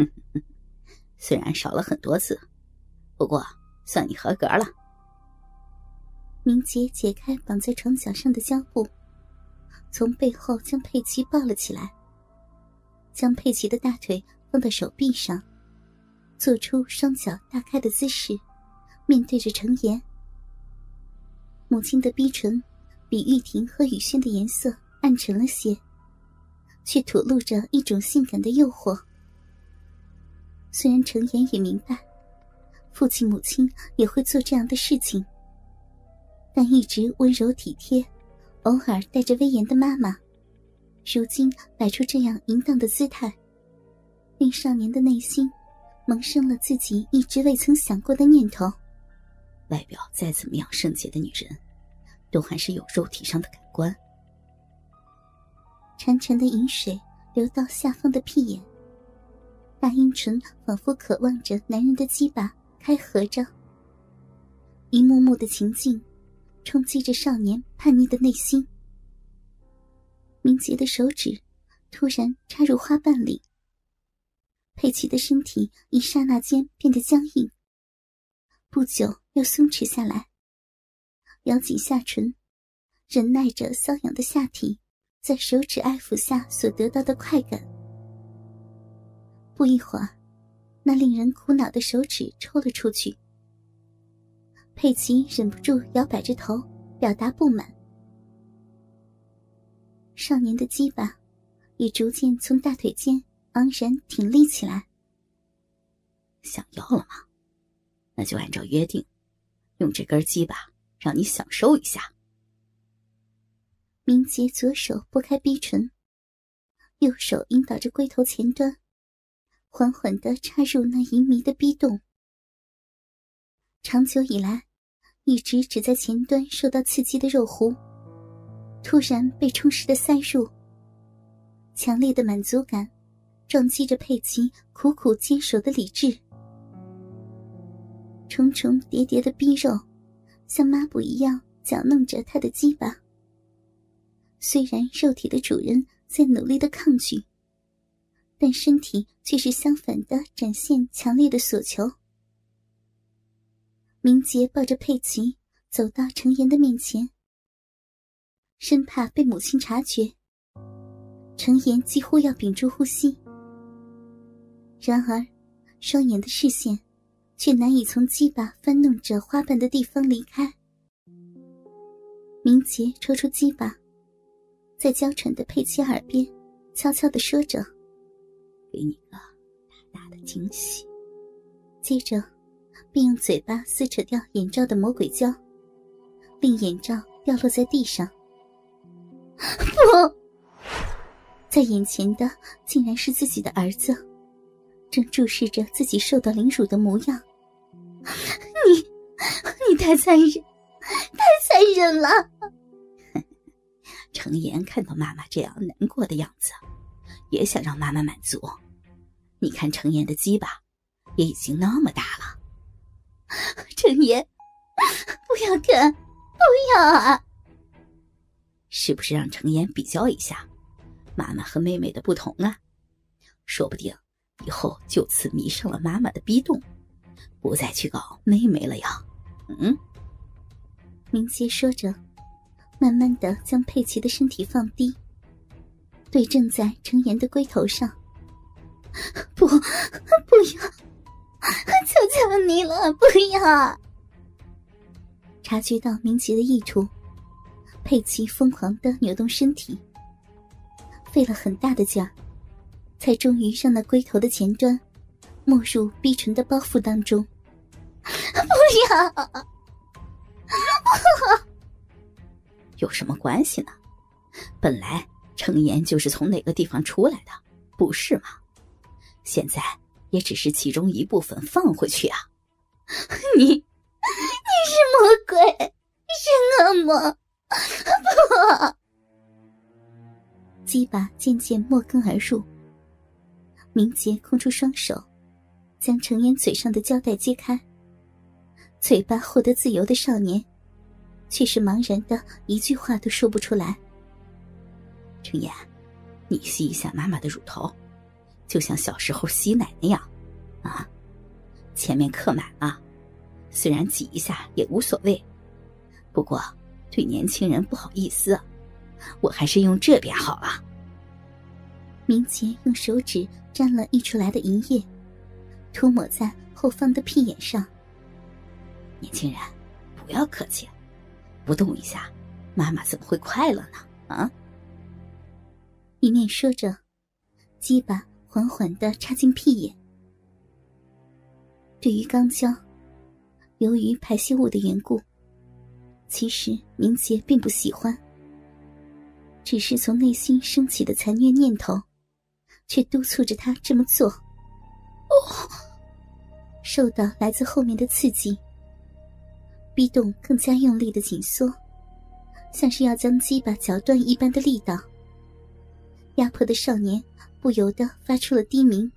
虽然少了很多字，不过算你合格了。明杰解开绑在床角上的胶布，从背后将佩奇抱了起来，将佩奇的大腿放到手臂上，做出双脚大开的姿势，面对着程岩。母亲的逼唇比玉婷和雨轩的颜色暗沉了些，却吐露着一种性感的诱惑。虽然程岩也明白，父亲母亲也会做这样的事情，但一直温柔体贴、偶尔带着威严的妈妈，如今摆出这样淫荡的姿态，令少年的内心萌生了自己一直未曾想过的念头。外表再怎么样圣洁的女人，都还是有肉体上的感官。潺潺的饮水流到下方的屁眼，那阴唇仿佛渴望着男人的鸡巴开合着。一幕幕的情境，冲击着少年叛逆的内心。明杰的手指突然插入花瓣里，佩奇的身体一刹那间变得僵硬。不久又松弛下来，咬紧下唇，忍耐着瘙痒的下体在手指爱抚下所得到的快感。不一会儿，那令人苦恼的手指抽了出去。佩奇忍不住摇摆着头，表达不满。少年的鸡巴也逐渐从大腿间昂然挺立起来。想要了吗？那就按照约定，用这根鸡巴让你享受一下。明杰左手拨开逼唇，右手引导着龟头前端，缓缓的插入那淫迷的逼洞。长久以来，一直只在前端受到刺激的肉壶，突然被充实的塞入，强烈的满足感撞击着佩奇苦苦坚守的理智。重重叠叠的逼肉，像抹布一样搅弄着他的鸡巴。虽然肉体的主人在努力的抗拒，但身体却是相反的，展现强烈的所求。明杰抱着佩奇走到程岩的面前，生怕被母亲察觉。程岩几乎要屏住呼吸，然而双眼的视线。却难以从鸡巴翻弄着花瓣的地方离开。明杰抽出鸡巴，在娇喘的佩奇耳边悄悄的说着：“给你个大大的惊喜。”接着，并用嘴巴撕扯掉眼罩的魔鬼胶，令眼罩掉落在地上。不，在眼前的竟然是自己的儿子，正注视着自己受到凌辱的模样。你，你太残忍，太残忍了！程岩看到妈妈这样难过的样子，也想让妈妈满足。你看程岩的鸡巴，也已经那么大了。程岩，不要看，不要啊！是不是让程岩比较一下妈妈和妹妹的不同啊？说不定以后就此迷上了妈妈的逼动。不再去搞妹妹了呀，嗯。明杰说着，慢慢的将佩奇的身体放低，对正在程岩的龟头上。不，不要！求求你了，不要！察觉到明杰的意图，佩奇疯狂的扭动身体，费了很大的劲儿，才终于让那龟头的前端。没入逼唇的包袱当中，不要！有什么关系呢？本来程岩就是从哪个地方出来的，不是吗？现在也只是其中一部分放回去啊！你，你是魔鬼，是恶魔！不！鸡巴渐渐没根而入，明杰空出双手。将程岩嘴上的胶带揭开，嘴巴获得自由的少年，却是茫然的一句话都说不出来。程岩，你吸一下妈妈的乳头，就像小时候吸奶那样，啊，前面刻满了，虽然挤一下也无所谓，不过对年轻人不好意思，我还是用这边好了。明杰用手指沾了溢出来的银液，涂抹在后方的屁眼上。年轻人，不要客气，不动一下，妈妈怎么会快乐呢？啊！一面说着，鸡巴缓缓的插进屁眼。对于肛交，由于排泄物的缘故，其实明杰并不喜欢，只是从内心升起的残虐念头。却督促着他这么做。哦，受到来自后面的刺激，逼动更加用力的紧缩，像是要将鸡巴绞断一般的力道。压迫的少年不由得发出了低鸣：“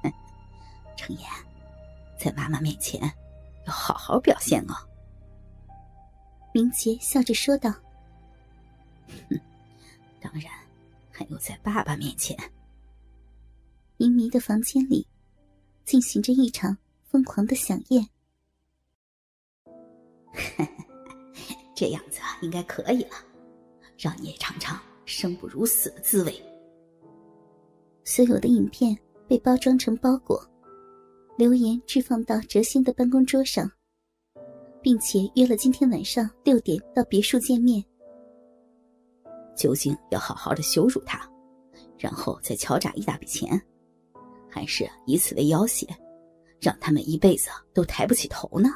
程岩，在妈妈面前要好好表现哦。”明杰笑着说道：“哼，当然。”还有在爸爸面前，迷迷的房间里进行着一场疯狂的响宴。这样子应该可以了，让你也尝尝生不如死的滋味。所有的影片被包装成包裹，留言置放到哲欣的办公桌上，并且约了今天晚上六点到别墅见面。究竟要好好的羞辱他，然后再敲诈一大笔钱，还是以此为要挟，让他们一辈子都抬不起头呢？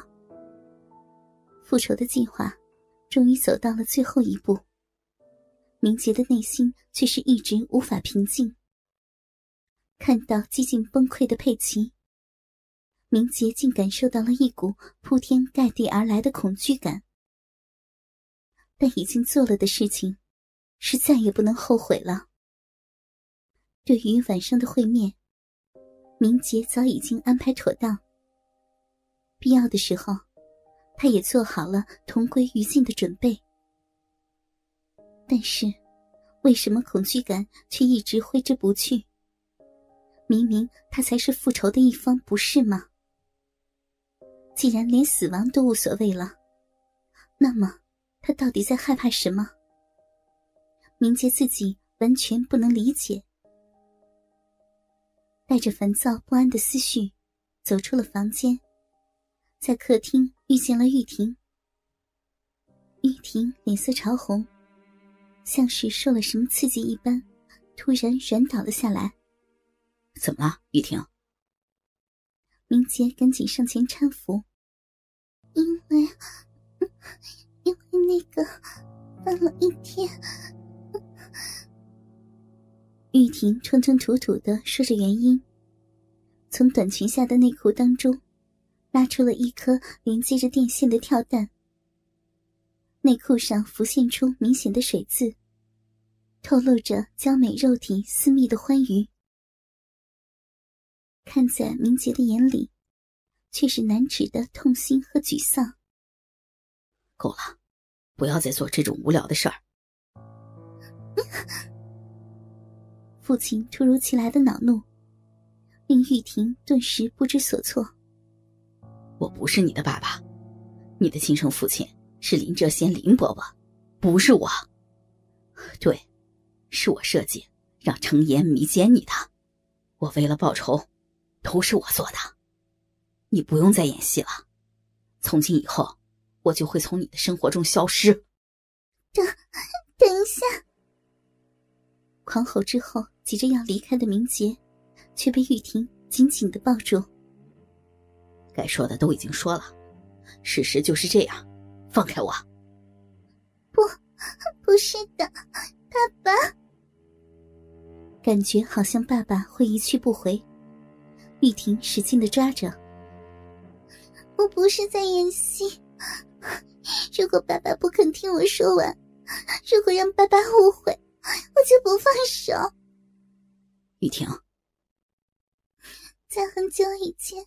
复仇的计划终于走到了最后一步，明杰的内心却是一直无法平静。看到几近崩溃的佩奇，明杰竟感受到了一股铺天盖地而来的恐惧感。但已经做了的事情。是再也不能后悔了。对于晚上的会面，明杰早已经安排妥当。必要的时候，他也做好了同归于尽的准备。但是，为什么恐惧感却一直挥之不去？明明他才是复仇的一方，不是吗？既然连死亡都无所谓了，那么他到底在害怕什么？明杰自己完全不能理解，带着烦躁不安的思绪，走出了房间，在客厅遇见了玉婷。玉婷脸色潮红，像是受了什么刺激一般，突然软倒了下来。怎么了，玉婷？明杰赶紧上前搀扶，因为，因为那个翻了一天。玉婷吞吞吐吐的说着原因，从短裙下的内裤当中拉出了一颗连接着电线的跳蛋。内裤上浮现出明显的水渍，透露着娇美肉体私密的欢愉。看在明杰的眼里，却是难止的痛心和沮丧。够了，不要再做这种无聊的事儿。父亲突如其来的恼怒，令玉婷顿时不知所措。我不是你的爸爸，你的亲生父亲是林哲贤林伯伯，不是我。对，是我设计让程岩迷奸你的，我为了报仇，都是我做的。你不用再演戏了，从今以后，我就会从你的生活中消失。等，等一下。狂吼之后，急着要离开的明杰，却被玉婷紧紧的抱住。该说的都已经说了，事实就是这样，放开我！不，不是的，爸爸。感觉好像爸爸会一去不回，玉婷使劲的抓着。我不是在演戏，如果爸爸不肯听我说完，如果让爸爸误会。我就不放手，雨婷。在很久以前，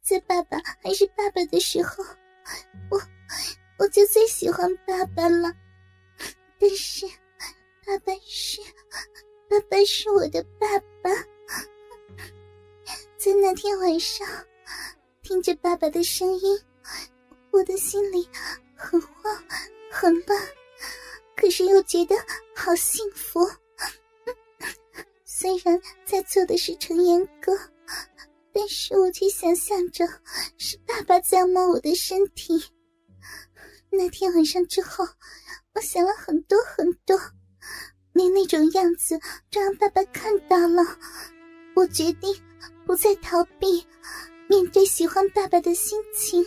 在爸爸还是爸爸的时候，我我就最喜欢爸爸了。但是，爸爸是爸爸是我的爸爸。在那天晚上，听着爸爸的声音，我的心里很慌很乱，可是又觉得好幸福。虽然在做的是陈岩哥，但是我却想象着是爸爸在摸我的身体。那天晚上之后，我想了很多很多，你那种样子都让爸爸看到了。我决定不再逃避，面对喜欢爸爸的心情。